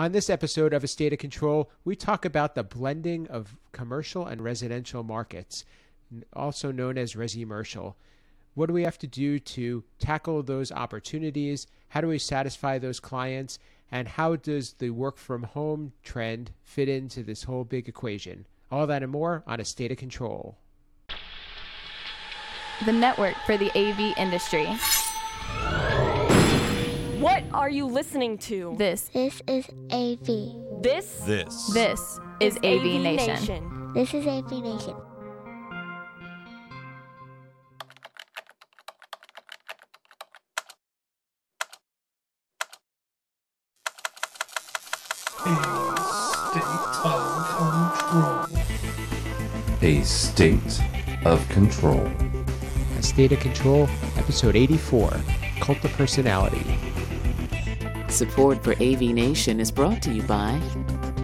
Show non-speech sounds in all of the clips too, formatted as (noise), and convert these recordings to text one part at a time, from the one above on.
On this episode of A State of Control, we talk about the blending of commercial and residential markets, also known as resi-commercial. What do we have to do to tackle those opportunities? How do we satisfy those clients? And how does the work from home trend fit into this whole big equation? All that and more on A State of Control. The network for the AV industry. What are you listening to? This This is AV. This This. this is AV, Nation. This is AV Nation. A state of control. A State of Control, episode 84 Cult of Personality. Support for AV Nation is brought to you by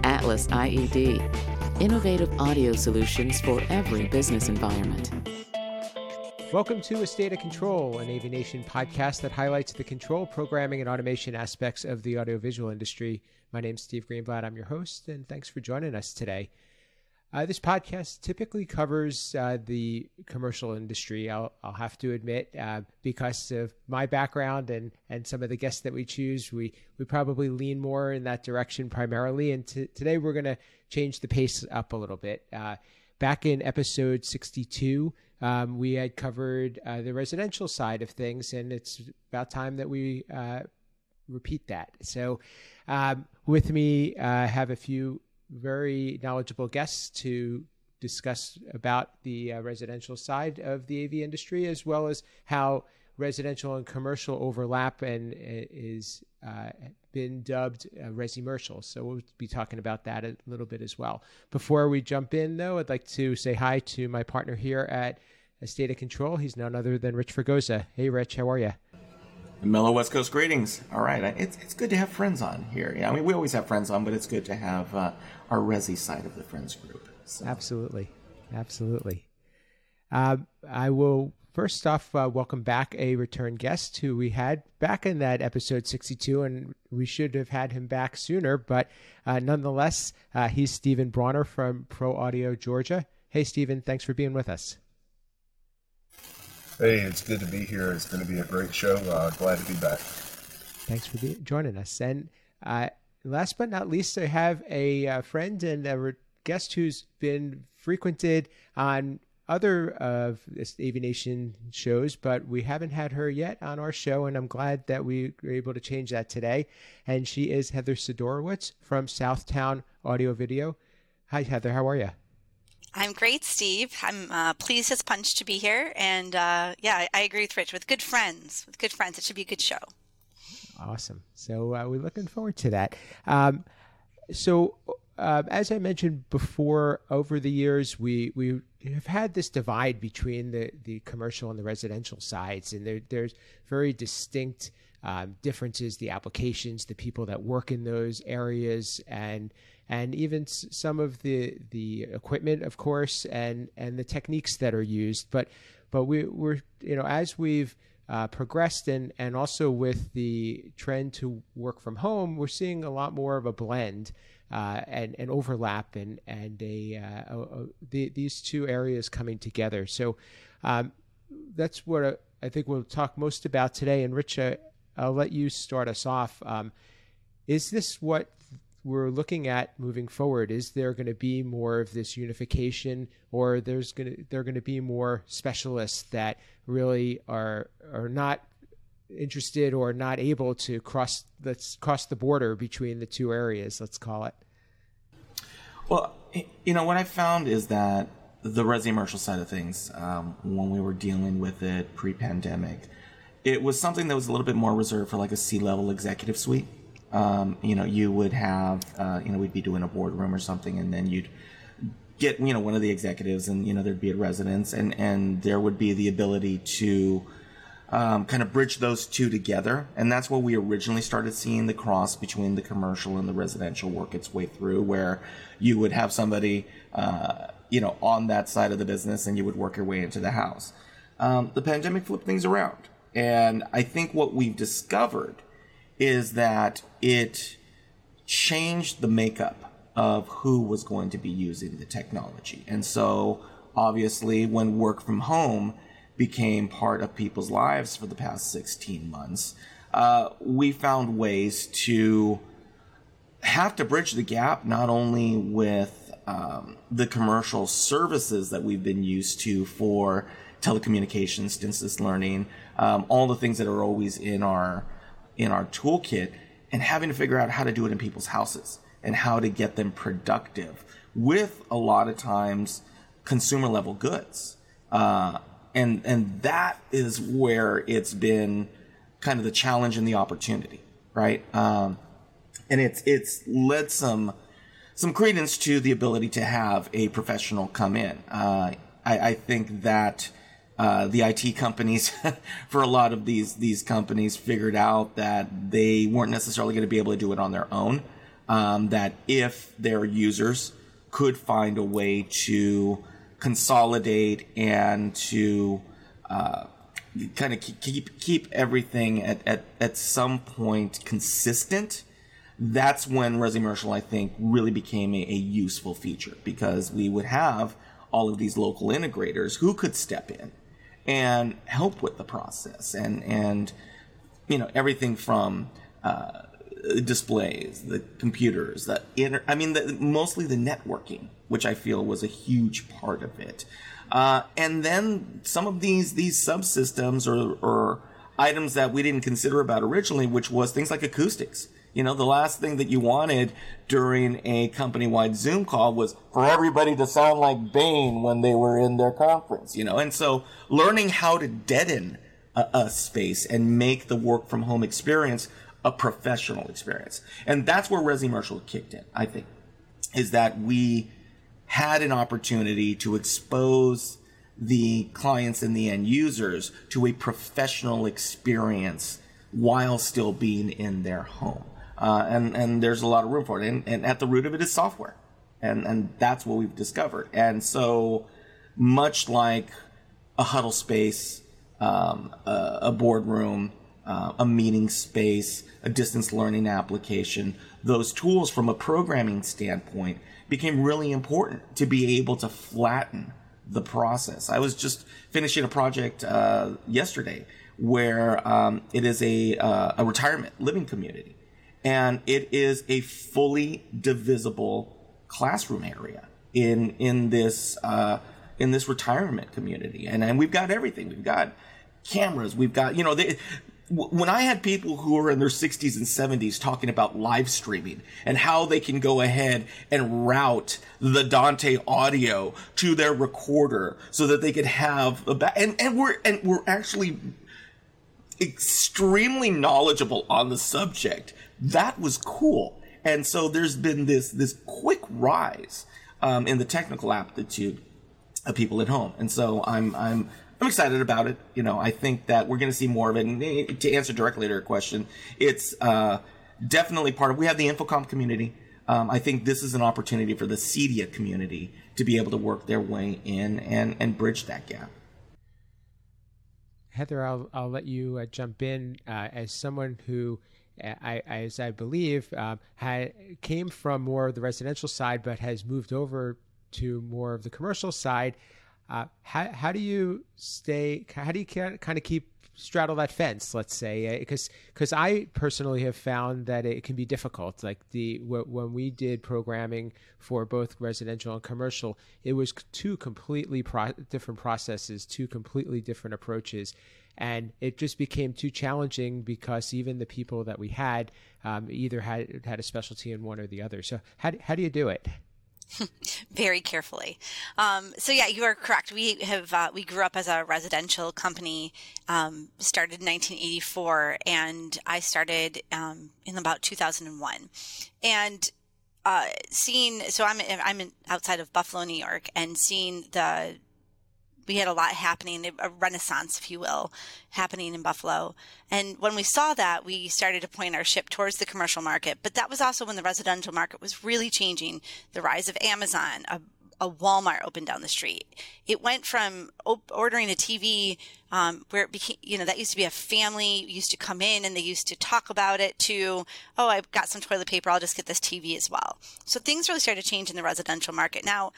Atlas IED, innovative audio solutions for every business environment. Welcome to A State of Control, an AV Nation podcast that highlights the control, programming, and automation aspects of the audiovisual industry. My name's Steve Greenblatt. I'm your host, and thanks for joining us today. Uh, this podcast typically covers uh, the commercial industry. I'll, I'll have to admit, uh, because of my background and, and some of the guests that we choose, we, we probably lean more in that direction primarily. And t- today we're going to change the pace up a little bit. Uh, back in episode 62, um, we had covered uh, the residential side of things, and it's about time that we uh, repeat that. So, um, with me, I have a few very knowledgeable guests to discuss about the uh, residential side of the AV industry, as well as how residential and commercial overlap and uh, is uh, been dubbed uh, resi-mercial. So we'll be talking about that a little bit as well. Before we jump in, though, I'd like to say hi to my partner here at State of Control. He's none other than Rich Fregosa. Hey, Rich, how are you? Mellow West Coast greetings. All right, it's it's good to have friends on here. Yeah, I mean we always have friends on, but it's good to have uh, our resi side of the friends group. So. Absolutely, absolutely. Uh, I will first off uh, welcome back a return guest who we had back in that episode 62, and we should have had him back sooner, but uh, nonetheless, uh, he's Stephen Bronner from Pro Audio Georgia. Hey, Stephen, thanks for being with us. Hey, it's good to be here. It's going to be a great show. Uh, glad to be back. Thanks for be- joining us. And uh, last but not least, I have a, uh friend and a guest who's been frequented on other of this AV Nation shows, but we haven't had her yet on our show, and I'm glad that we were able to change that today. And she is Heather Sidorowicz from Southtown Audio Video. Hi, Heather. How are you? I'm great, Steve. I'm uh, pleased as punch to be here, and uh, yeah, I, I, agree with Rich. With good friends, with good friends, it should be a good show. Awesome. So uh, we're looking forward to that. Um, so, uh, as I mentioned before, over the years, we we have had this divide between the the commercial and the residential sides, and there, there's very distinct. Um, differences, the applications, the people that work in those areas, and and even some of the the equipment, of course, and and the techniques that are used. But but we, we're you know as we've uh, progressed and and also with the trend to work from home, we're seeing a lot more of a blend. Uh, and, and overlap and and a, uh, a, a the, these two areas coming together. So um, that's what I think we'll talk most about today. And Rich, I'll let you start us off. Um, is this what we're looking at moving forward? Is there going to be more of this unification, or there's going to there going to be more specialists that really are are not interested or not able to cross let's cross the border between the two areas? Let's call it. Well, you know what I found is that the resi-commercial side of things, um, when we were dealing with it pre-pandemic, it was something that was a little bit more reserved for like a C-level executive suite um, you know, you would have, uh, you know, we'd be doing a boardroom or something, and then you'd get, you know, one of the executives, and you know, there'd be a residence, and and there would be the ability to um, kind of bridge those two together, and that's where we originally started seeing the cross between the commercial and the residential work its way through, where you would have somebody, uh, you know, on that side of the business, and you would work your way into the house. Um, the pandemic flipped things around, and I think what we've discovered is that it changed the makeup of who was going to be using the technology. And so, obviously, when work from home became part of people's lives for the past 16 months, uh, we found ways to have to bridge the gap not only with um, the commercial services that we've been used to for telecommunications, distance learning, um, all the things that are always in our in our toolkit, and having to figure out how to do it in people's houses and how to get them productive with a lot of times consumer level goods. Uh, and and that is where it's been kind of the challenge and the opportunity, right? Um, and it's it's led some some credence to the ability to have a professional come in. Uh, I, I, think that uh, the IT companies, (laughs) for a lot of these these companies, figured out that they weren't necessarily going to be able to do it on their own. Um, that if their users could find a way to consolidate and to uh, kind of keep keep everything at, at, at some point consistent, that's when Resimercial, I think, really became a, a useful feature because we would have all of these local integrators who could step in and help with the process and and you know everything from uh, displays, the computers, the inter- I mean, the, mostly the networking, which I feel was a huge part of it. Uh, and then some of these these subsystems or, or items that we didn't consider about originally, which was things like acoustics. You know, the last thing that you wanted during a company wide Zoom call was for everybody to sound like Bane when they were in their conference, you know, and so learning how to deaden a, a space and make the work from home experience a professional experience. And that's where Resimercial kicked in, I think, is that we had an opportunity to expose the clients and the end users to a professional experience while still being in their home uh, and and there's a lot of room for it. And, and at the root of it is software, and and that's what we've discovered. And so, much like a huddle space, um, a, a, boardroom, uh, a meeting space, a distance learning application, those tools from a programming standpoint became really important to be able to flatten the process. I was just finishing a project uh, yesterday where um, it is a uh, a retirement living community and it is a fully divisible classroom area in in this uh, in this retirement community, and and we've got everything. We've got cameras. We've got you know they. When I had people who are in their 60s and 70s talking about live streaming and how they can go ahead and route the Dante audio to their recorder so that they could have a ba- and and we're and we're actually extremely knowledgeable on the subject that was cool. And so there's been this this quick rise um, in the technical aptitude of people at home, and so I'm I'm I'm excited about it. You know, I think that we're going to see more of it. And eh, to answer directly to your question, it's uh, definitely part of. We have the InfoComm community. Um, I think this is an opportunity for the CEDIA community to be able to work their way in and and bridge that gap. Heather, I'll I'll let you uh, jump in uh, as someone who I, as I believe, um, had came from more of the residential side, but has moved over to more of the commercial side. Uh, how how do you stay? How do you kind of keep straddle that fence? Let's say because uh, because I personally have found that it can be difficult. Like the when we did programming for both residential and commercial, it was two completely pro- different processes, two completely different approaches and it just became too challenging because even the people that we had um, either had had a specialty in one or the other. So how how do you do it? Very carefully. Um, so yeah, you are correct. We have uh, we grew up as a residential company. Um, started in 1984, and I started um, in about 2001. And uh, seeing, so I'm I'm in, outside of Buffalo, New York, and seeing the we had a lot happening, a renaissance, if you will, happening in Buffalo. And when we saw that, we started to point our ship towards the commercial market. But that was also when the residential market was really changing. The rise of Amazon, a, a Walmart opened down the street. It went from op- ordering a TV um, where it became, you know, that used to be a family used to come in and they used to talk about it to, oh, I've got some toilet paper. I'll just get this TV as well. So things really started to change in the residential market. Now,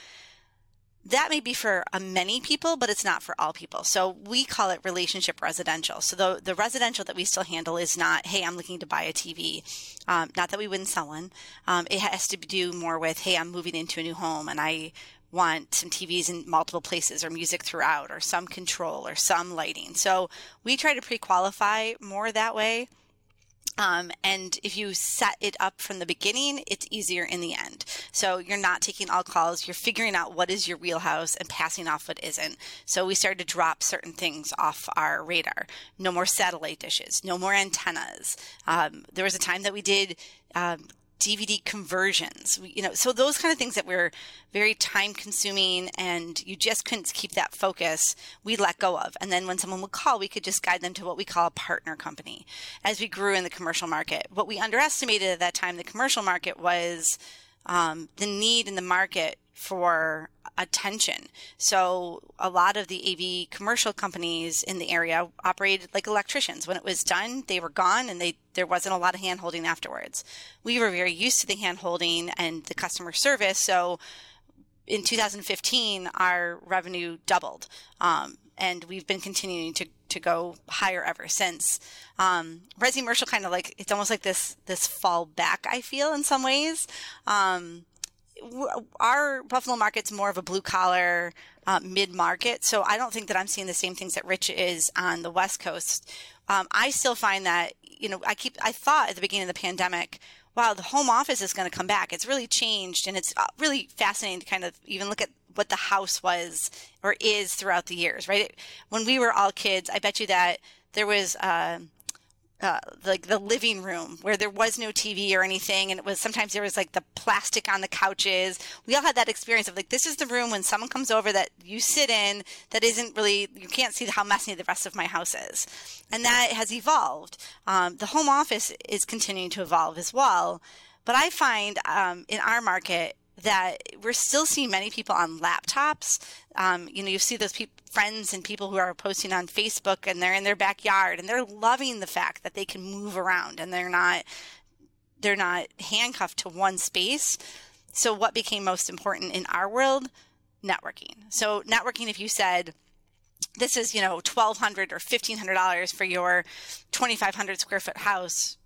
that may be for uh, many people, but it's not for all people. So we call it relationship residential. So the, the residential that we still handle is not, hey, I'm looking to buy a TV. Um, not that we wouldn't sell one. Um, it has to do more with, hey, I'm moving into a new home and I want some TVs in multiple places or music throughout or some control or some lighting. So we try to pre-qualify more that way. Um, and if you set it up from the beginning, it's easier in the end. So you're not taking all calls. You're figuring out what is your wheelhouse and passing off what isn't. So we started to drop certain things off our radar. No more satellite dishes. No more antennas. Um, there was a time that we did um, DVD conversions, you know, so those kind of things that were very time consuming and you just couldn't keep that focus, we let go of. And then when someone would call, we could just guide them to what we call a partner company. As we grew in the commercial market, what we underestimated at that time, the commercial market was um, the need in the market for attention. So a lot of the AV commercial companies in the area operated like electricians. When it was done, they were gone and they there wasn't a lot of hand holding afterwards. We were very used to the hand holding and the customer service. So in 2015, our revenue doubled. Um, and we've been continuing to, to go higher ever since. Um, Resi Commercial kind of like, it's almost like this, this fall back, I feel in some ways. Um, our Buffalo market's more of a blue collar uh, mid market, so I don't think that I'm seeing the same things that Rich is on the West Coast. Um, I still find that you know I keep I thought at the beginning of the pandemic, wow, the home office is going to come back. It's really changed, and it's uh, really fascinating to kind of even look at what the house was or is throughout the years. Right when we were all kids, I bet you that there was. Uh, uh, like the living room where there was no TV or anything, and it was sometimes there was like the plastic on the couches. We all had that experience of like this is the room when someone comes over that you sit in that isn't really you can't see how messy the rest of my house is, and that has evolved. Um, the home office is continuing to evolve as well, but I find um, in our market that we're still seeing many people on laptops. Um, you know, you see those friends and people who are posting on Facebook and they're in their backyard and they're loving the fact that they can move around and they're not they're not handcuffed to one space. So what became most important in our world? Networking. So networking if you said this is, you know, 1200 or $1500 for your 2500 square foot house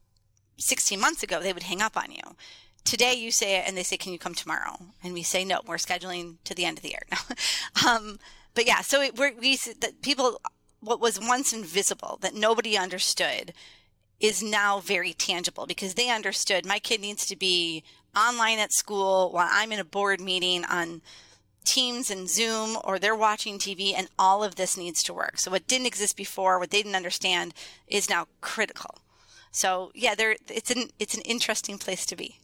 16 months ago, they would hang up on you today you say it and they say can you come tomorrow? And we say no we're scheduling to the end of the year. (laughs) Um, but yeah so it, we're, we people what was once invisible that nobody understood is now very tangible because they understood my kid needs to be online at school while i'm in a board meeting on teams and zoom or they're watching tv and all of this needs to work. So what didn't exist before what they didn't understand is now critical. So yeah there it's an it's an interesting place to be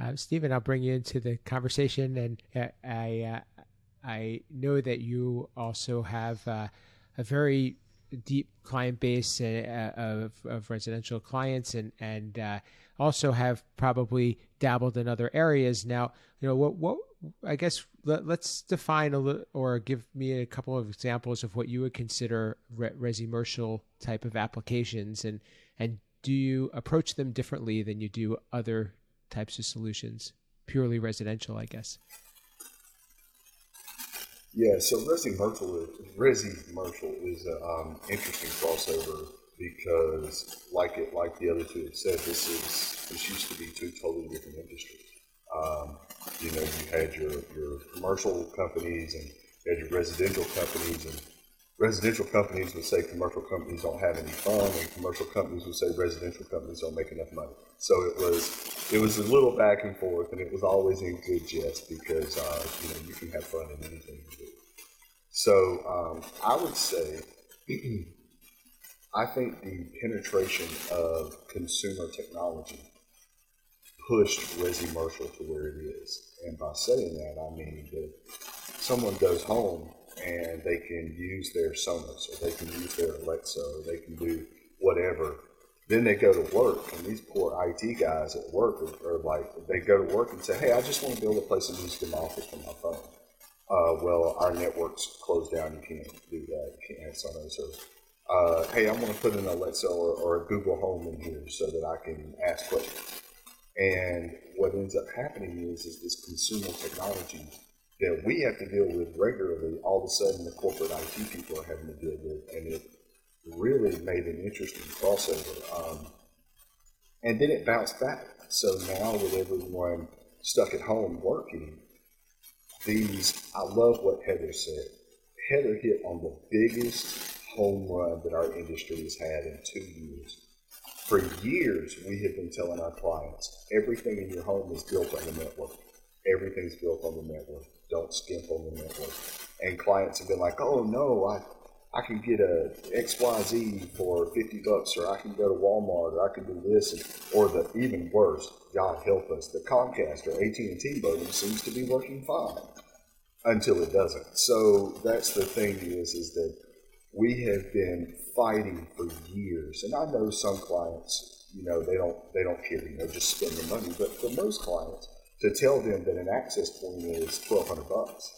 uh, Stephen, I'll bring you into the conversation, and uh, I uh, I know that you also have uh, a very deep client base uh, of, of residential clients, and and uh, also have probably dabbled in other areas. Now, you know what what I guess let, us define a little or give me a couple of examples of what you would consider re- resi type of applications, and and do you approach them differently than you do other types of solutions, purely residential, I guess. Yeah, so Resi Commercial, Resi is an um, interesting crossover because, like it, like the other two have said, this is this used to be two totally different industries. Um, you know, you had your your commercial companies and you had your residential companies, and residential companies would say commercial companies don't have any fun, and commercial companies would say residential companies don't make enough money. So it was it was a little back and forth, and it was always a good jest because uh, you know you can have fun in anything you do. So um, I would say, (clears throat) I think the penetration of consumer technology pushed Resimercial to where it is, and by saying that, I mean that someone goes home and they can use their Sonos, or they can use their Alexa, or they can do whatever Then they go to work, and these poor IT guys at work are, are like, they go to work and say, "Hey, I just want to be able to play some music in my office from my phone." Uh, well, our network's closed down. You can't do that. You can't have Sonos or uh, hey, I want to put an Alexa or, or, a Google Home in here so that I can ask questions. And what ends up happening is, is this consumer technology that we have to deal with regularly, all of a sudden the corporate IT people are having to deal with, and it really made an interesting crossover. Um, and then it bounced back. So now with everyone stuck at home working, these, I love what Heather said. Heather hit on the biggest home run that our industry has had in two years. For years, we have been telling our clients everything in your home is built on the network. Everything's built on the network. Don't skimp on the network. And clients have been like, oh no, I, I can get a XYZ for 50 bucks, or I can go to Walmart, or I can do this, or the even worse, God help us, the Comcast or AT&T modem seems to be working fine until it doesn't. So that's the thing is, is that we have been fighting for years. And I know some clients, you know, they don't they don't care, you know, just spend the money. But for most clients, to tell them that an access point is twelve hundred bucks,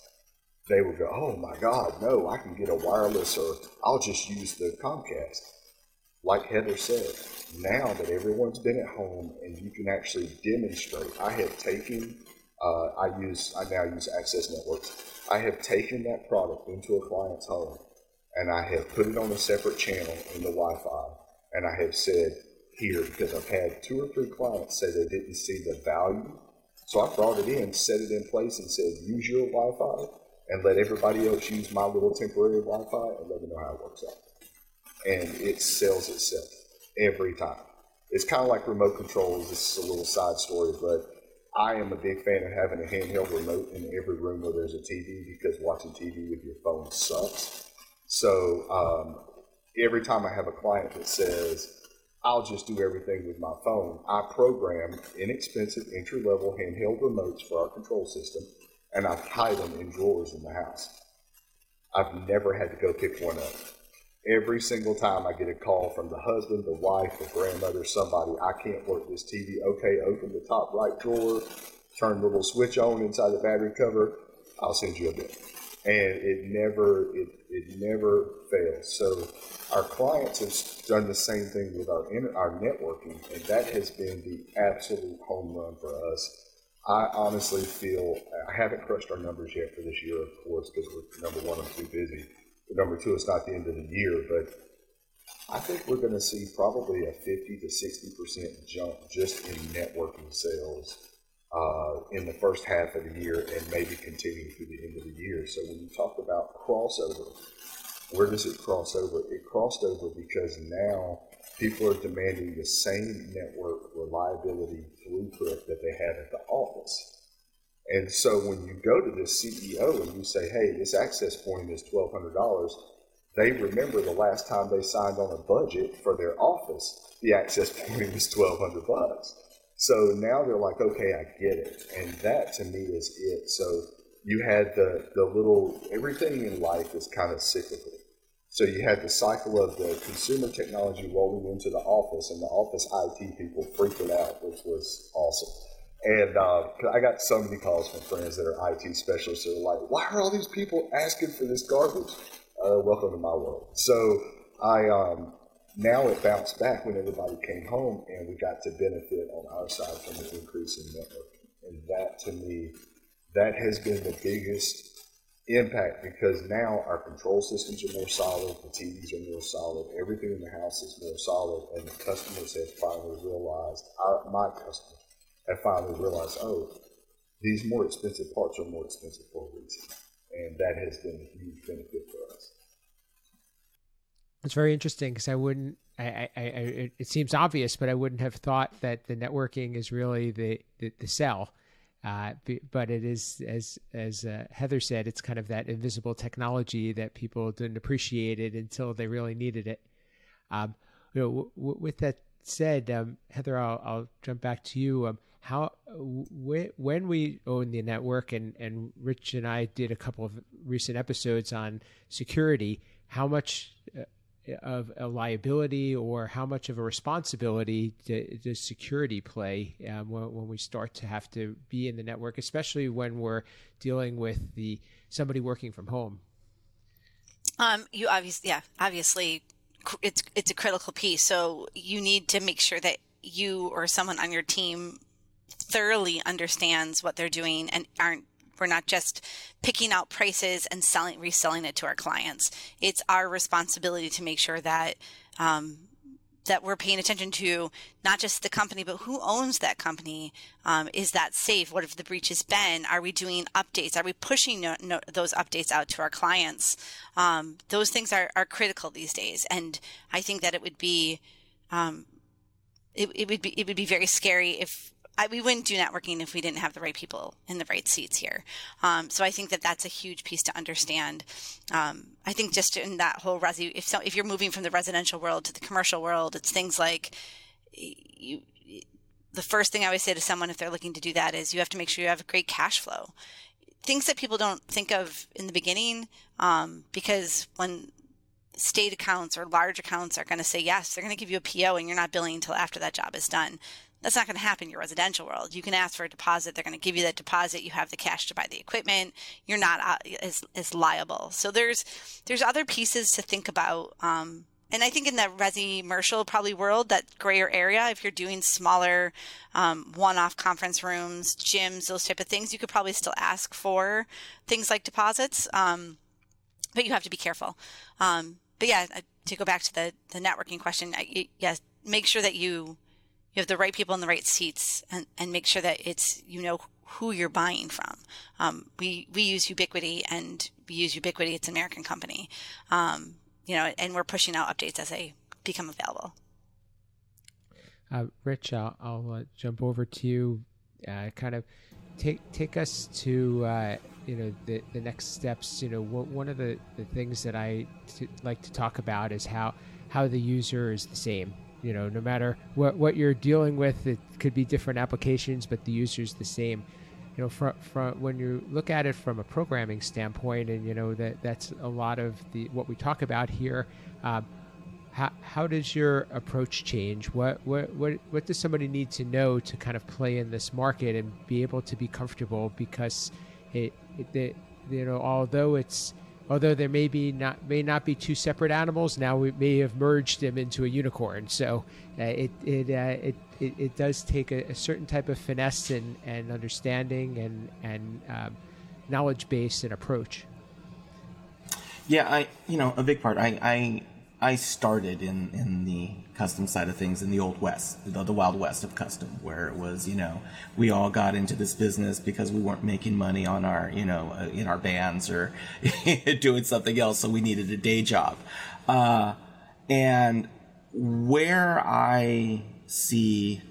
they would go, Oh my God, no, I can get a wireless or I'll just use the Comcast. Like Heather said, now that everyone's been at home and you can actually demonstrate, I have taken uh, I use I now use Access Networks. I have taken that product into a client's home and I have put it on a separate channel in the Wi-Fi, and I have said here because I've had two or three clients say they didn't see the value, so I brought it in, set it in place, and said use your Wi-Fi and let everybody else use my little temporary Wi-Fi and let me know how it works out. And it sells itself every time. It's kind of like remote controls. This is a little side story, but I am a big fan of having a handheld remote in every room where there's a TV because watching TV with your phone sucks. So um, every time I have a client that says, I'll just do everything with my phone, I program inexpensive entry level handheld remotes for our control system and I've tied them in drawers in the house. I've never had to go pick one up. Every single time I get a call from the husband, the wife, the grandmother, somebody, I can't work this TV. Okay, open the top right drawer, turn the little switch on inside the battery cover. I'll send you a bill and it never it, it never fails. So our clients have done the same thing with our our networking, and that has been the absolute home run for us. I honestly feel I haven't crushed our numbers yet for this year, of course, because we're number one, I'm too busy. But number two, it's not the end of the year, but I think we're going to see probably a 50 to 60 percent jump just in networking sales uh, in the first half of the year and maybe continue through the end of the year. So when you talk about crossover, where does it cross over? It crossed over because now people are demanding the same network reliability throughput that they had at the office. And so when you go to the CEO and you say, hey, this access point is $1,200, they remember the last time they signed on a budget for their office, the access point was 1200 bucks. So now they're like, okay, I get it. And that to me is it. So you had the, the little, everything in life is kind of cyclical. So you had the cycle of the consumer technology rolling into the office and the office IT people freaking out, which was awesome. And uh, I got so many calls from friends that are IT specialists that are like, why are all these people asking for this garbage? Uh, welcome to my world. So I, um, now it bounced back when everybody came home and we got to benefit on our side from the increase in network. And that to me, that has been the biggest impact because now our control systems are more solid, the TVs are more solid, everything in the house is more solid, and the customers have finally realized, our, my customers have finally realized, oh, these more expensive parts are more expensive for a reason. And that has been a huge benefit for us. It's very interesting because I wouldn't. I, I, I, it seems obvious, but I wouldn't have thought that the networking is really the the, the. Uh, but it is, as as uh, Heather said, it's kind of that invisible technology that people didn't appreciate it until they really needed it. Um, you know, w- w- with that said, um, Heather, I'll, I'll, jump back to you. Um, how w- when we own the network, and and Rich and I did a couple of recent episodes on security. How much uh, of a liability or how much of a responsibility does security play um, when, when, we start to have to be in the network, especially when we're dealing with the somebody working from home? Um, you obviously, yeah, obviously, it's it's a critical piece. So you need to make sure that you or someone on your team thoroughly understands what they're doing and aren't we're not just picking out prices and selling, reselling it to our clients. It's our responsibility to make sure that, um, that we're paying attention to not just the company, but who owns that company. Um, is that safe? What have the breaches been? Are we doing updates? Are we pushing no, no, those updates out to our clients? Um, those things are, are critical these days. And I think that it would be, um, it, it would be, it would be very scary if I, we wouldn't do networking if we didn't have the right people in the right seats here. Um, so I think that that's a huge piece to understand. Um, I think just in that whole resi, if so, if you're moving from the residential world to the commercial world, it's things like you. The first thing I always say to someone if they're looking to do that is you have to make sure you have a great cash flow. Things that people don't think of in the beginning, um, because when state accounts or large accounts are going to say yes, they're going to give you a PO and you're not billing until after that job is done. That's not going to happen in your residential world. You can ask for a deposit. They're going to give you that deposit. You have the cash to buy the equipment. You're not uh, as, as liable. So there's, there's other pieces to think about. Um, and I think in the resi commercial probably world, that grayer area, if you're doing smaller, um, one-off conference rooms, gyms, those type of things, you could probably still ask for things like deposits. Um, but you have to be careful. Um, but yeah, to go back to the, the networking question, I, yes, make sure that you you have the right people in the right seats and, and make sure that it's, you know, who you're buying from. Um, we, we use Ubiquiti and we use Ubiquiti. It's an American company. Um, you know, and we're pushing out updates as they become available. Uh, Rich, I'll, I'll uh, jump over to you. Uh, kind of take take us to uh, you know the the next steps. You know, one of the, the things that I t- like to talk about is how how the user is the same you know no matter what what you're dealing with it could be different applications but the user's the same. You know from, from when you look at it from a programming standpoint and you know that that's a lot of the what we talk about here um, how, how does your approach change? What, what what what does somebody need to know to kind of play in this market and be able to be comfortable? Because it, it, it you know although it's although there may be not may not be two separate animals, now we may have merged them into a unicorn. So uh, it it, uh, it, it it does take a, a, certain type of finesse and, and understanding and and um, knowledge base and approach. Yeah, I you know a big part. I I I started in in the custom side of things in the old west, the, the, wild west of custom, where it was you know we all got into this business because we weren't making money on our you know uh, in our bands or (laughs) doing something else, so we needed a day job. Uh, and where I see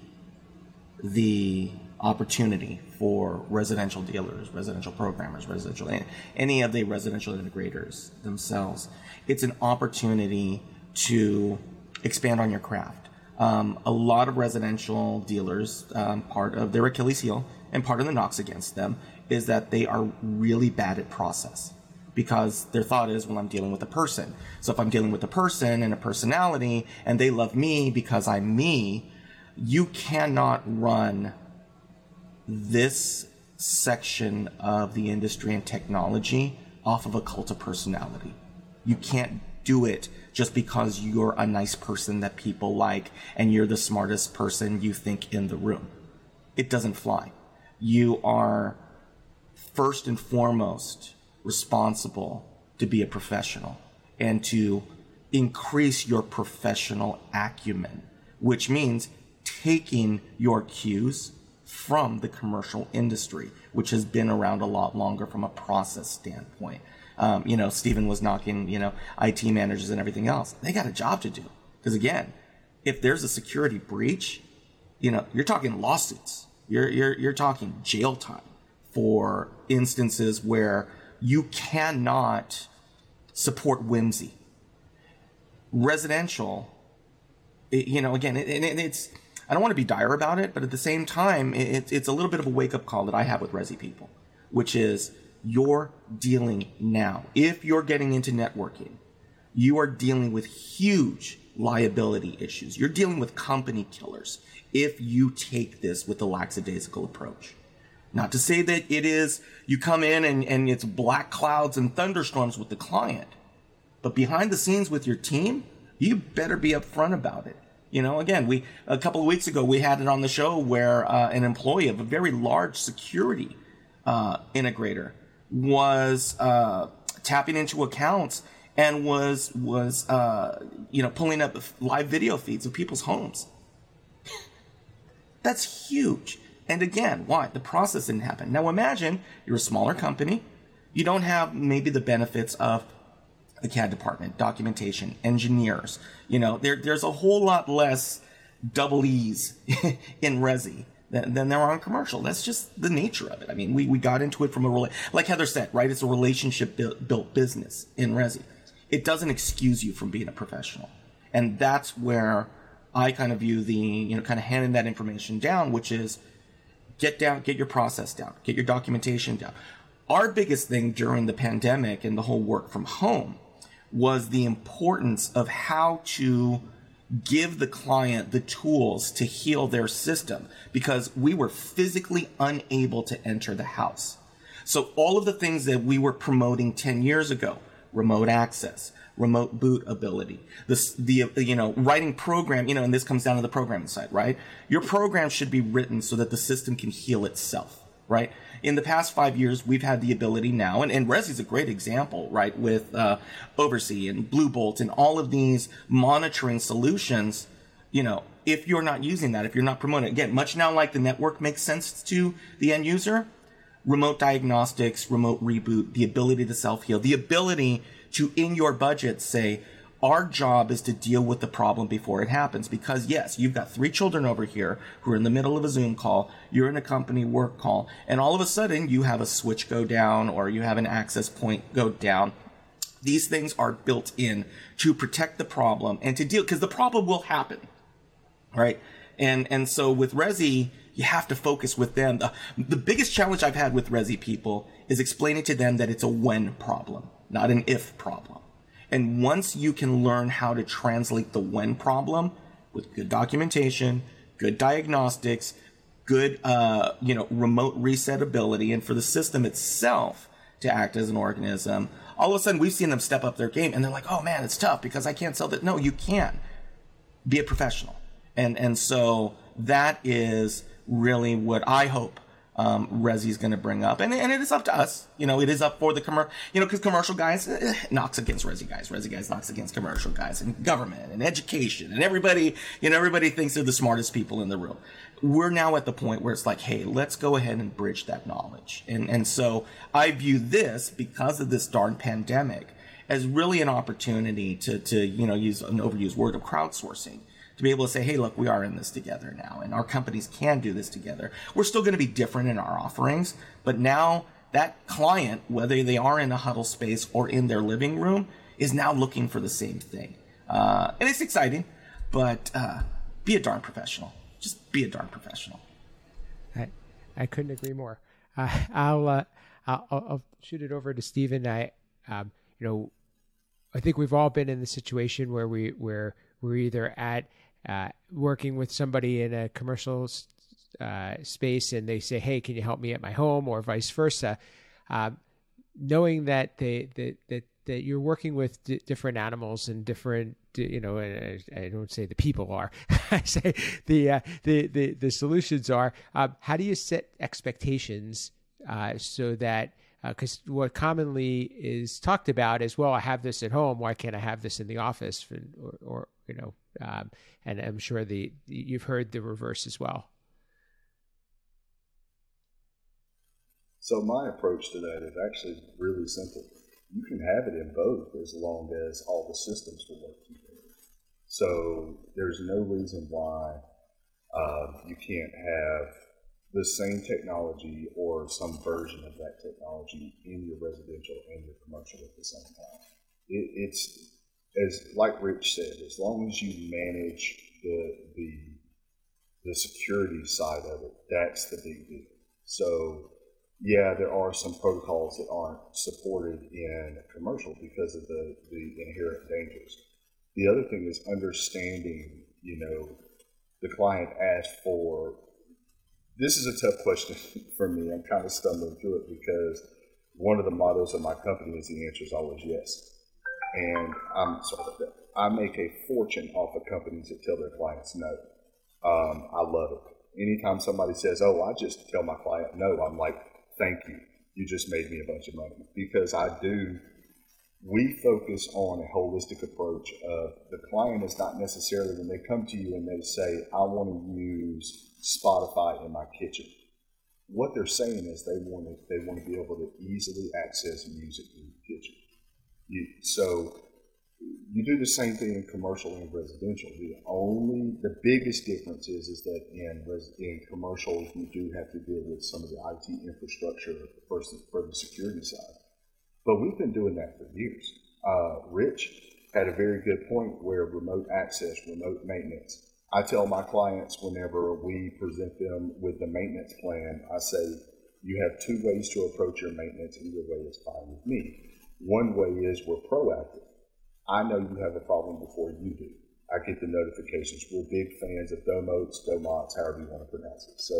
the opportunity for residential dealers, residential programmers, residential any of the residential integrators themselves it's an opportunity to expand on your craft. Um, a lot of residential dealers, um, part of their Achilles heel and part of the knocks against them is that they are really bad at process because their thought is, well, I'm dealing with a person. So if I'm dealing with a person and a personality and they love me because I'm me, you cannot run this section of the industry and technology off of a cult of personality. You can't do it just because you're a nice person that people like and you're the smartest person you think in the room. It doesn't fly. You are first and foremost responsible to be a professional and to increase your professional acumen, which means taking your cues from the commercial industry, which has been around a lot longer from a process standpoint um, you know, Stephen was knocking, you know, IT managers and everything else. They got a job to do. Because again, if there's a security breach, you know, you're talking lawsuits. You're, you're, you're talking jail time for instances where you cannot support whimsy. Residential, it, you know, again, it, it, it's, I don't want to be dire about it, but at the same time, it, it's a little bit of a wake up call that I have with Resi people, which is you're dealing now. If you're getting into networking, you are dealing with huge liability issues. You're dealing with company killers if you take this with a lackadaisical approach. Not to say that it is, you come in and, and it's black clouds and thunderstorms with the client, but behind the scenes with your team, you better be upfront about it. You know, again, we a couple of weeks ago we had it on the show where uh, an employee of a very large security uh, integrator was uh, tapping into accounts and was was uh, you know pulling up live video feeds of people's homes. That's huge. And again, why? The process didn't happen. Now imagine you're a smaller company. You don't have maybe the benefits of the CAD department, documentation, engineers. You know, there, there's a whole lot less double E's (laughs) in Resi there are on commercial. That's just the nature of it. I mean, we, we got into it from a, like Heather said, right? It's a relationship built business in Resi. It doesn't excuse you from being a professional. And that's where I kind of view the, you know, kind of handing that information down, which is get down, get your process down, get your documentation down. Our biggest thing during the pandemic and the whole work from home was the importance of how to give the client the tools to heal their system because we were physically unable to enter the house. So all of the things that we were promoting 10 years ago, remote access, remote boot ability, this, the, you know, writing program, you know, and this comes down to the programming side, right? Your program should be written so that the system can heal itself, right? In the past five years, we've had the ability now, and, and Resi's a great example, right, with uh, OvrC and BlueBolt and all of these monitoring solutions. You know, if you're not using that, if you're not promoting it, again, much now like the network makes sense to the end user, remote diagnostics, remote reboot, the ability to self heal, the ability to, in your budget, say, our job is to deal with the problem before it happens because yes, you've got three children over here who are in the middle of a Zoom call, you're in a company work call, and all of a sudden you have a switch go down or you have an access point go down. These things are built in to protect the problem and to deal because the problem will happen. Right? And and so with Resi, you have to focus with them. The, the biggest challenge I've had with Resi people is explaining to them that it's a when problem, not an if problem and once you can learn how to translate the when problem with good documentation, good diagnostics, good, uh, you know, remote reset ability, and for the system itself to act as an organism, all of a sudden we've seen them step up their game and they're like, oh man, it's tough because I can't sell that. No, you can. Be a professional. And, and so that is really what I hope um, Resi's going to bring up, and and it is up to us. You know, it is up for the commercial. You know, because commercial guys eh, knocks against Resi guys, Resi guys knocks against commercial guys, and government and education, and everybody. You know, everybody thinks they're the smartest people in the room. We're now at the point where it's like, hey, let's go ahead and bridge that knowledge, and and so I view this because of this darn pandemic as really an opportunity to to you know use an overused word of crowdsourcing to be able to say, hey, look, we are in this together now, and our companies can do this together. We're still going to be different in our offerings, but now that client, whether they are in a huddle space or in their living room, is now looking for the same thing. Uh, and it's exciting, but uh, be a darn professional. Just be a darn professional. I, I couldn't agree more. Uh, I'll, uh, I'll, I'll shoot it over to Stephen. I, um, you know, I think we've all been in the situation where we where we're either at uh, working with somebody in a commercial uh, space and they say, "Hey, can you help me at my home?" or vice versa, um, knowing that they that that that you're working with d- different animals and different you know I, I don't say the people are (laughs) i say the, uh, the the the solutions are um, how do you set expectations uh, so that because uh, what commonly is talked about is well i have this at home. Why can't i have this in the office? or, or you know um, and I'm sure the you've heard the reverse as well. So my approach to that is actually really simple. You can have it in both as long as all the systems will work together. So there's no reason why uh, you can't have the same technology or some version of that technology in your residential and your commercial at the same time. It, it's as like Rich said, as long as you manage the the the security side of it, that's the big deal. So yeah, there are some protocols that aren't supported in commercial because of the, the inherent dangers. The other thing is understanding, you know, the client asked for. This is a tough question (laughs) for me. I'm kind of stumbling through it because one of the mottos of my company is the answer is always yes. And I'm sorry, I make a fortune off of companies that tell their clients no. Um, I love it. Anytime somebody says, "Oh, I just tell my client no," I'm like, "Thank you. You just made me a bunch of money." Because I do. We focus on a holistic approach of the client is not necessarily when they come to you and they say, "I want to use Spotify in my kitchen." What they're saying is they want to they want to be able to easily access music in the kitchen. You, so you do the same thing in commercial and residential. The only, the biggest difference is, is that in res, in commercial, you do have to deal with some of the IT infrastructure for, for the security side. But we've been doing that for years. Uh, Rich had a very good point where remote access, remote maintenance. I tell my clients whenever we present them with the maintenance plan, I say, you have two ways to approach your maintenance. Either way is fine with me. One way is we're proactive I know you have a problem before you do. I get the notifications. We're big fans of Domotz, Domots, however you want to pronounce it. So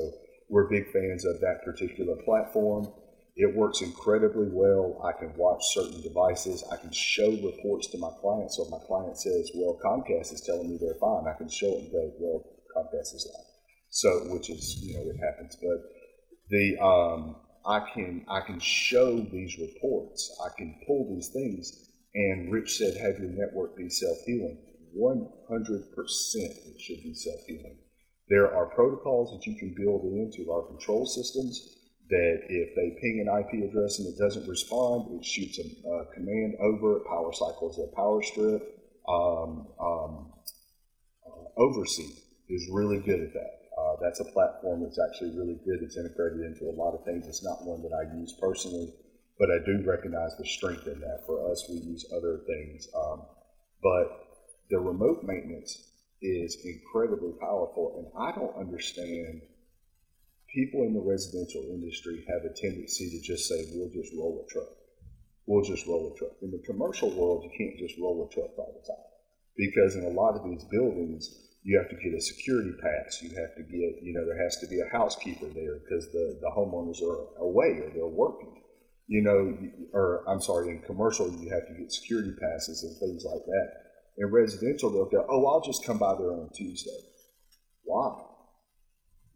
we're big fans of that particular platform. It works incredibly well. I can watch certain devices. I can show reports to my client. So if my client says, well, Comcast is telling me they're fine, I can show it and go, well, Comcast is lying. So, which is, you know, it happens. But the, um, I can, I can show these reports. I can pull these things and Rich said, have your network be self healing. 100% it should be self healing. There are protocols that you can build into our control systems that if they ping an IP address and it doesn't respond, it shoots a, a command over. Power Cycle is a power strip. Um, um, uh, OvrC is really good at that. Uh, that's a platform that's actually really good. It's integrated into a lot of things. It's not one that I use personally, but I do recognize the strength in that. For us, we use other things. Um, but the remote maintenance is incredibly powerful, and I don't understand. People in the residential industry have a tendency to just say, "We'll just roll a truck. We'll just roll a truck." In the commercial world, you can't just roll a truck all the time because in a lot of these buildings, you have to get a security pass. You have to get, you know, there has to be a housekeeper there because the, the homeowners are away or they're working you know, or I'm sorry, in commercial, you have to get security passes and things like that. In residential, they'll go, oh, I'll just come by there on Tuesday. Why?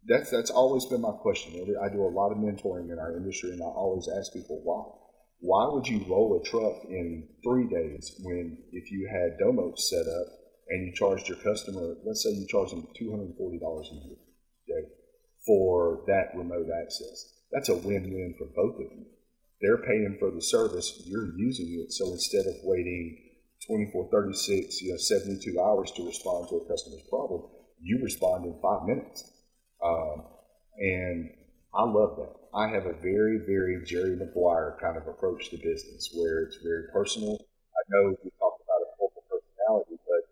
That's, that's always been my question. I do a lot of mentoring in our industry, and I always ask people why. Why would you roll a truck in three days when if you had Domotz set up and you charged your customer, let's say you charge them $240 a year okay, for that remote access? That's a win-win for both of you they're paying for the service, you're using it. So instead of waiting 24, 36, you know, 72 hours to respond to a customer's problem, you respond in five minutes. Um, and I love that. I have a very, very Jerry Maguire kind of approach to business where it's very personal. I know we talked about a cult of personality, but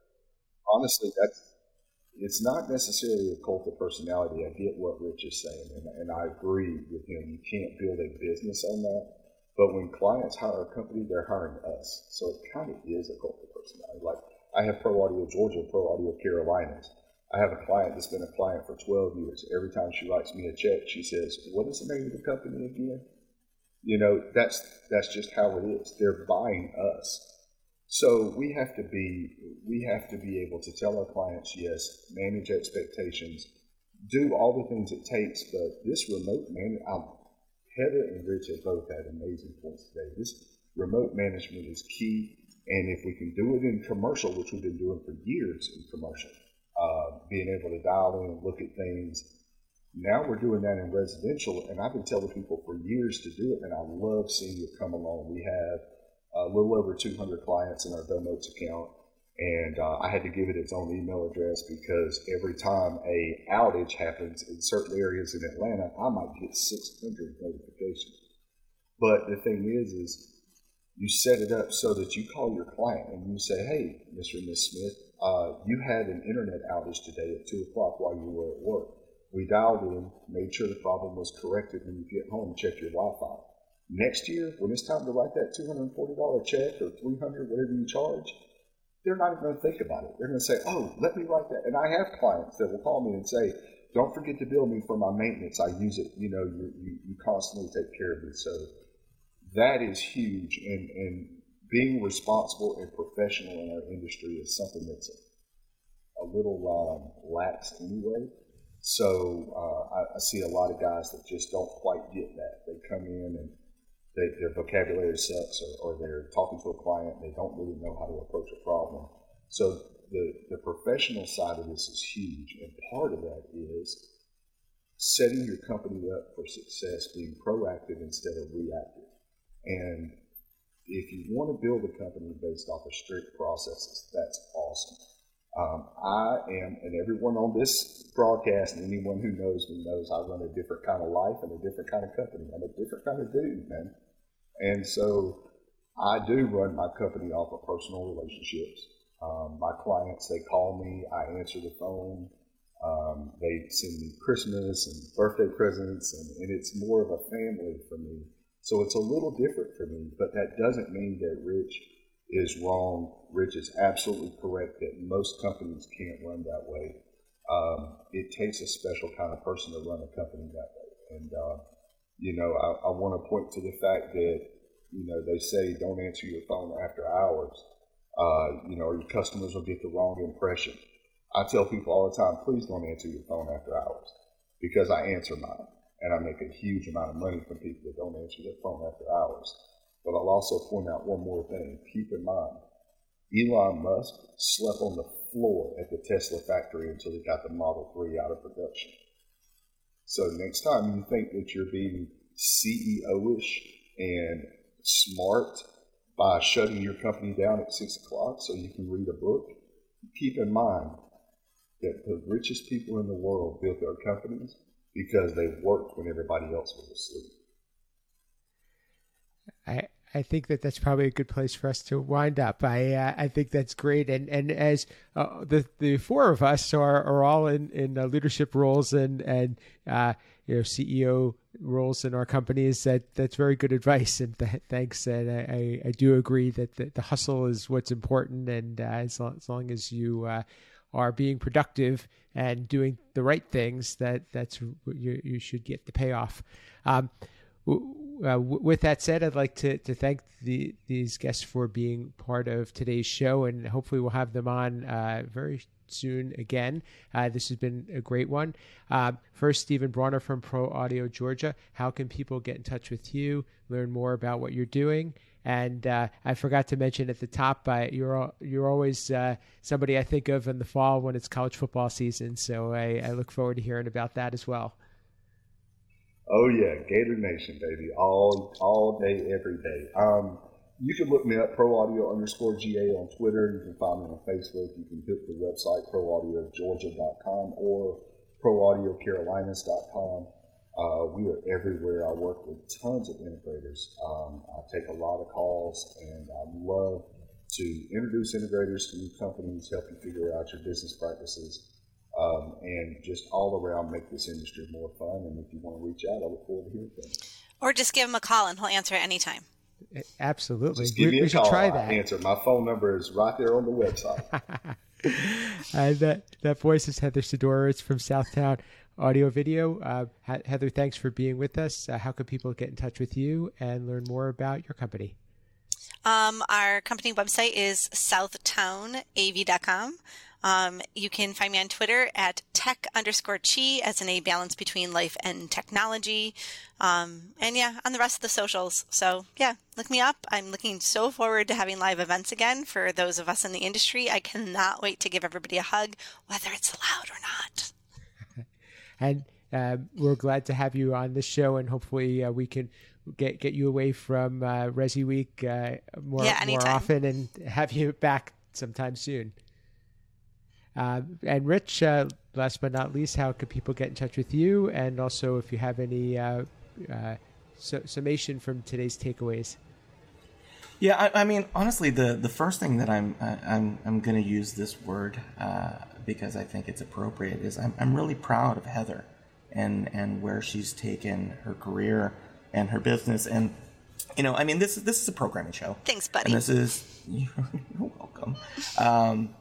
honestly, that's it's not necessarily a cult of personality. I get what Rich is saying, and, and I agree with him. You can't build a business on that. But when clients hire a company, they're hiring us. So it kind of is a cult of personality. Like I have Pro Audio Georgia, Pro Audio Carolinas. I have a client that's been a client for 12 years. Every time she writes me a check, she says, "What is the name of the company again?" You know, that's that's just how it is. They're buying us. So we have to be we have to be able to tell our clients, yes, manage expectations, do all the things it takes. But this remote man, I'm Heather and Rich have both had amazing points today. This remote management is key, and if we can do it in commercial, which we've been doing for years in commercial, uh, being able to dial in and look at things. Now we're doing that in residential, and I've been telling people for years to do it, and I love seeing it come along. We have a little over 200 clients in our Domotz account, and uh, I had to give it its own email address because every time a outage happens in certain areas in Atlanta, I might get 600 notifications. But the thing is, is you set it up so that you call your client and you say, "Hey, Mr. and Miss Smith, uh, you had an internet outage today at two o'clock while you were at work. We dialed in, made sure the problem was corrected when you get home, check your Wi-Fi. Next year, when it's time to write that $240 check or 300 whatever you charge, they're not even going to think about it. They're going to say, oh, let me write that. And I have clients that will call me and say, don't forget to bill me for my maintenance. I use it. You know, you, you, you constantly take care of it. So that is huge. And, and being responsible and professional in our industry is something that's a, a little um, lax anyway. So uh, I, I, see a lot of guys that just don't quite get that. They come in and they, their vocabulary sucks, or, or, they're talking to a client and they don't really know how to approach a problem. So the, the professional side of this is huge, and part of that is setting your company up for success, being proactive instead of reactive. And if you want to build a company based off of strict processes, that's awesome. Um, I am, and everyone on this broadcast and anyone who knows me knows I run a different kind of life and a different kind of company. I'm a different kind of dude, man. And so I do run my company off of personal relationships. Um, my clients, they call me, I answer the phone. Um, they send me Christmas and birthday presents, and, and it's more of a family for me so it's a little different for me, but that doesn't mean that Rich is wrong. Rich is absolutely correct that most companies can't run that way. Um, it takes a special kind of person to run a company that way. And, uh, you know, I, I want to point to the fact that, you know, they say don't answer your phone after hours, uh, you know, or your customers will get the wrong impression. I tell people all the time, please don't answer your phone after hours because I answer mine and I make a huge amount of money from people that don't answer their phone after hours. But I'll also point out one more thing. Keep in mind, Elon Musk slept on the floor at the Tesla factory until he got the Model 3 out of production. So next time you think that you're being CEO-ish and smart by shutting your company down at 6 o'clock so you can read a book, keep in mind that the richest people in the world built their companies because they worked when everybody else was asleep. I I think that that's probably a good place for us to wind up. I uh, I think that's great, and and as uh, the the four of us are, are all in in uh, leadership roles and and uh, you know CEO roles in our companies, that that's very good advice, and th- thanks. And I, I, I do agree that the, the, hustle is what's important, and uh, as long, as long as you uh, are being productive and doing the right things, that that's you, you should get the payoff. Um, uh, with that said, I'd like to, to thank the, these guests for being part of today's show, and hopefully we'll have them on uh, very soon again. Uh, this has been a great one. Uh, first, Stephen Bronner from Pro Audio Georgia. How can people get in touch with you, learn more about what you're doing, and uh, I forgot to mention at the top, uh, you're you're always uh, somebody I think of in the fall when it's college football season. So I, I, look forward to hearing about that as well. Oh yeah, Gator Nation, baby, all all day, every day. Um, you can look me up, Pro Audio underscore GA on Twitter. You can find me on Facebook. You can hit the website proaudiogeorgia.com or proaudiocarolinas.com. Uh, we are everywhere. I work with tons of integrators. Um, I take a lot of calls, and I love to introduce integrators to new companies, help you figure out your business practices, um, and just all around make this industry more fun. And if you want to reach out, I look forward to hearing from you. Or just give him a call, and he'll answer at any time. Absolutely. Just give we, me a we call. Try that. I answer. My phone number is right there on the website. and (laughs) that, that voice is Heather Sidorowicz. It's from Southtown audio video. Uh, Heather, thanks for being with us. Uh, how can people get in touch with you and learn more about your company? Um, our company website is southtownav.com. Um, you can find me on Twitter at tech underscore chi as in a balance between life and technology. Um, and yeah, on the rest of the socials. So yeah, look me up. I'm looking so forward to having live events again for those of us in the industry. I cannot wait to give everybody a hug, whether it's allowed or not (laughs) and uh, we're glad to have you on the show, and hopefully uh, we can get get you away from uh, Resi Week uh, more yeah, more often and have you back sometime soon. Uh, and Rich, uh, last but not least, how could people get in touch with you? And also, if you have any summation from today's takeaways. Yeah, I, I, mean, honestly, the, the first thing that I'm I'm I'm going to use this word because I think it's appropriate is I'm, I'm really proud of Heather and and where she's taken her career and her business. And you know, I mean, this is this is a programming show. Thanks, buddy. And this is (laughs) you're welcome. Um,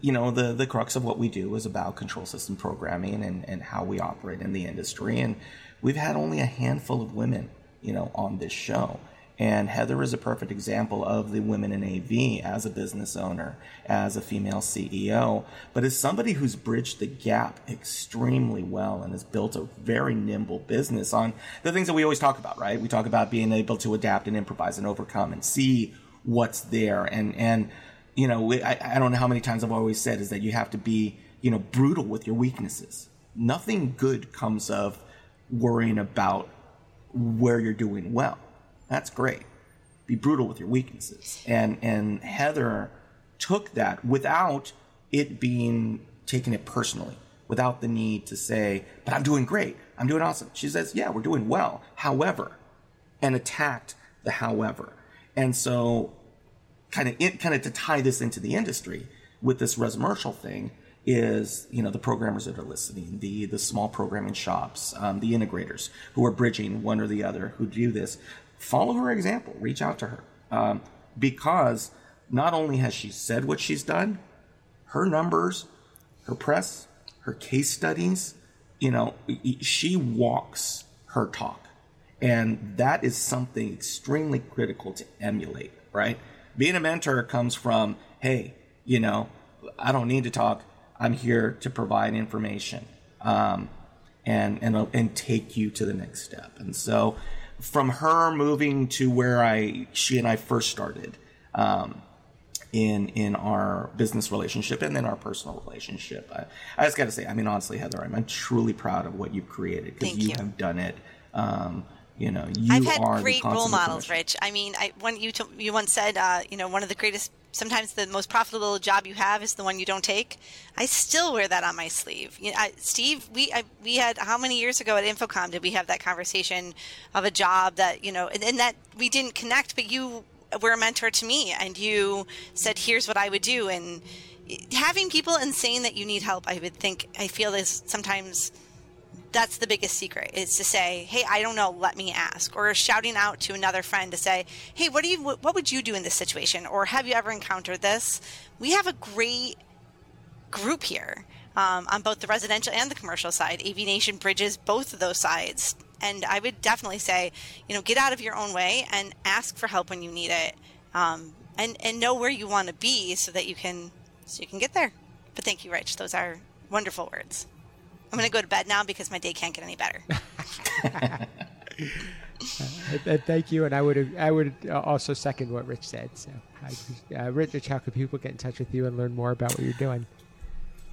you know the the crux of what we do is about control system programming and, and how we operate in the industry. And we've had only a handful of women you know on this show. And heather is a perfect example of the women in av as a business owner as a female ceo but as somebody who's bridged the gap extremely well and has built a very nimble business on the things that we always talk about right? We talk about being able to adapt and improvise and overcome and see what's there. And and you know, I, I don't know how many times I've always said is that you have to be, you know, brutal with your weaknesses. Nothing good comes of worrying about where you're doing well. That's great. Be brutal with your weaknesses. And and Heather took that without it being taking it personally, without the need to say, "But I'm doing great. I'm doing awesome." She says, "Yeah, we're doing well." However, and attacked the however. And so kind of kind of to tie this into the industry with this resimercial thing is you know the programmers that are listening, the the small programming shops, um, the integrators who are bridging one or the other who do this. Follow her example. Reach out to her um, because not only has she said what she's done, her numbers, her press, her case studies, you know, she walks her talk, and that is something extremely critical to emulate. Right? Being a mentor comes from, hey, you know, I don't need to talk. I'm here to provide information um, and and and take you to the next step. And so, from her moving to where I she and I first started um, in in our business relationship and then our personal relationship, I, I just got to say, I mean, honestly, Heather, I'm, I'm truly proud of what you've created because you, you, have done it. Um, you know, you I've had great role models, Rich. I mean, I when you t- you once said, uh, you know, one of the greatest, sometimes the most profitable job you have is the one you don't take. I still wear that on my sleeve. You know, I, Steve, we I, we had how many years ago at InfoComm did we have that conversation of a job that you know, and, and that we didn't connect, but you were a mentor to me, and you said, "Here's what I would do," and having people and saying that you need help, I would think I feel this sometimes that's the biggest secret is to say hey i don't know let me ask. Or shouting out to another friend to say hey what do you what would you do in this situation? Or have you ever encountered this? We have a great group here um, on both the residential and the commercial side av nation bridges both of those sides. And i would definitely say you know get out of your own way and ask for help when you need it um, and and know where you want to be so that you can so you can get there. But thank you rich. Those are wonderful words I'm going to go to bed now because my day can't get any better. (laughs) uh, thank you, and I would I would also second what Rich said. So, uh, Rich, how can people get in touch with you and learn more about what you're doing?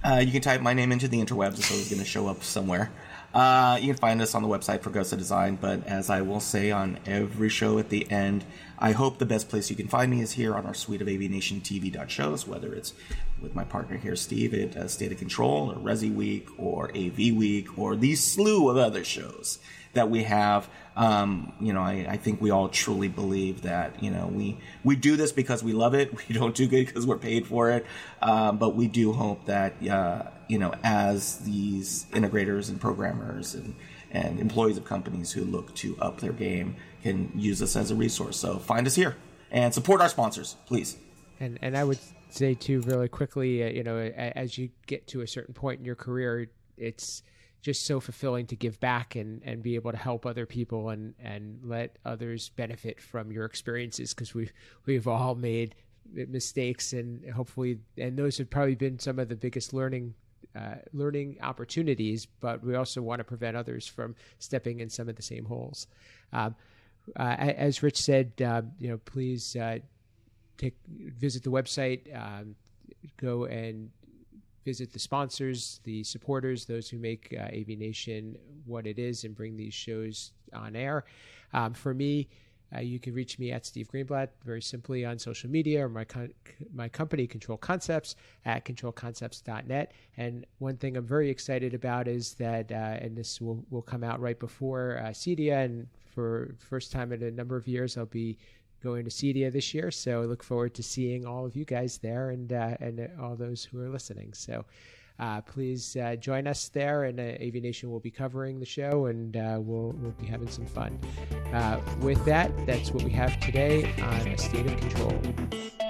Uh, you can type my name into the interwebs, so it's going to show up somewhere. Uh, you can find us on the website Fragoso Design, but as I will say on every show at the end, I hope the best place you can find me is here on our suite of AV Nation TV shows, whether it's with my partner here, Steve, at uh, State of Control or Resi Week or AV Week or the slew of other shows that we have. Um, you know, I, I, think we all truly believe that you know we we do this because we love it. (laughs) We don't do it because we're paid for it. Um, but we do hope that uh, you know, as these integrators and programmers and and employees of companies who look to up their game can use us as a resource. So find us here and support our sponsors, please. And and I would say too, really quickly, uh, you know, as you get to a certain point in your career, it's just so fulfilling to give back and, and be able to help other people and, and let others benefit from your experiences because we've we've all made mistakes and hopefully and those have probably been some of the biggest learning uh, learning opportunities, but we also want to prevent others from stepping in some of the same holes. Um, uh, as Rich said, uh, you know, please uh, take visit the website, um, go and visit the sponsors, the supporters, those who make uh, AV Nation what it is and bring these shows on air. Um, for me, uh, you can reach me at Steve Greenblatt very simply on social media or my con- my company Control Concepts at controlconcepts.net. And one thing I'm very excited about is that, uh, and this will, will come out right before uh, CEDIA, and for first time in a number of years, I'll be going to CEDIA this year. So I look forward to seeing all of you guys there and uh, and all those who are listening. So. uh, please uh, join us there, and uh, AV Nation will be covering the show, and uh, we'll we'll be having some fun. Uh, with that, that's what we have today on a state of control.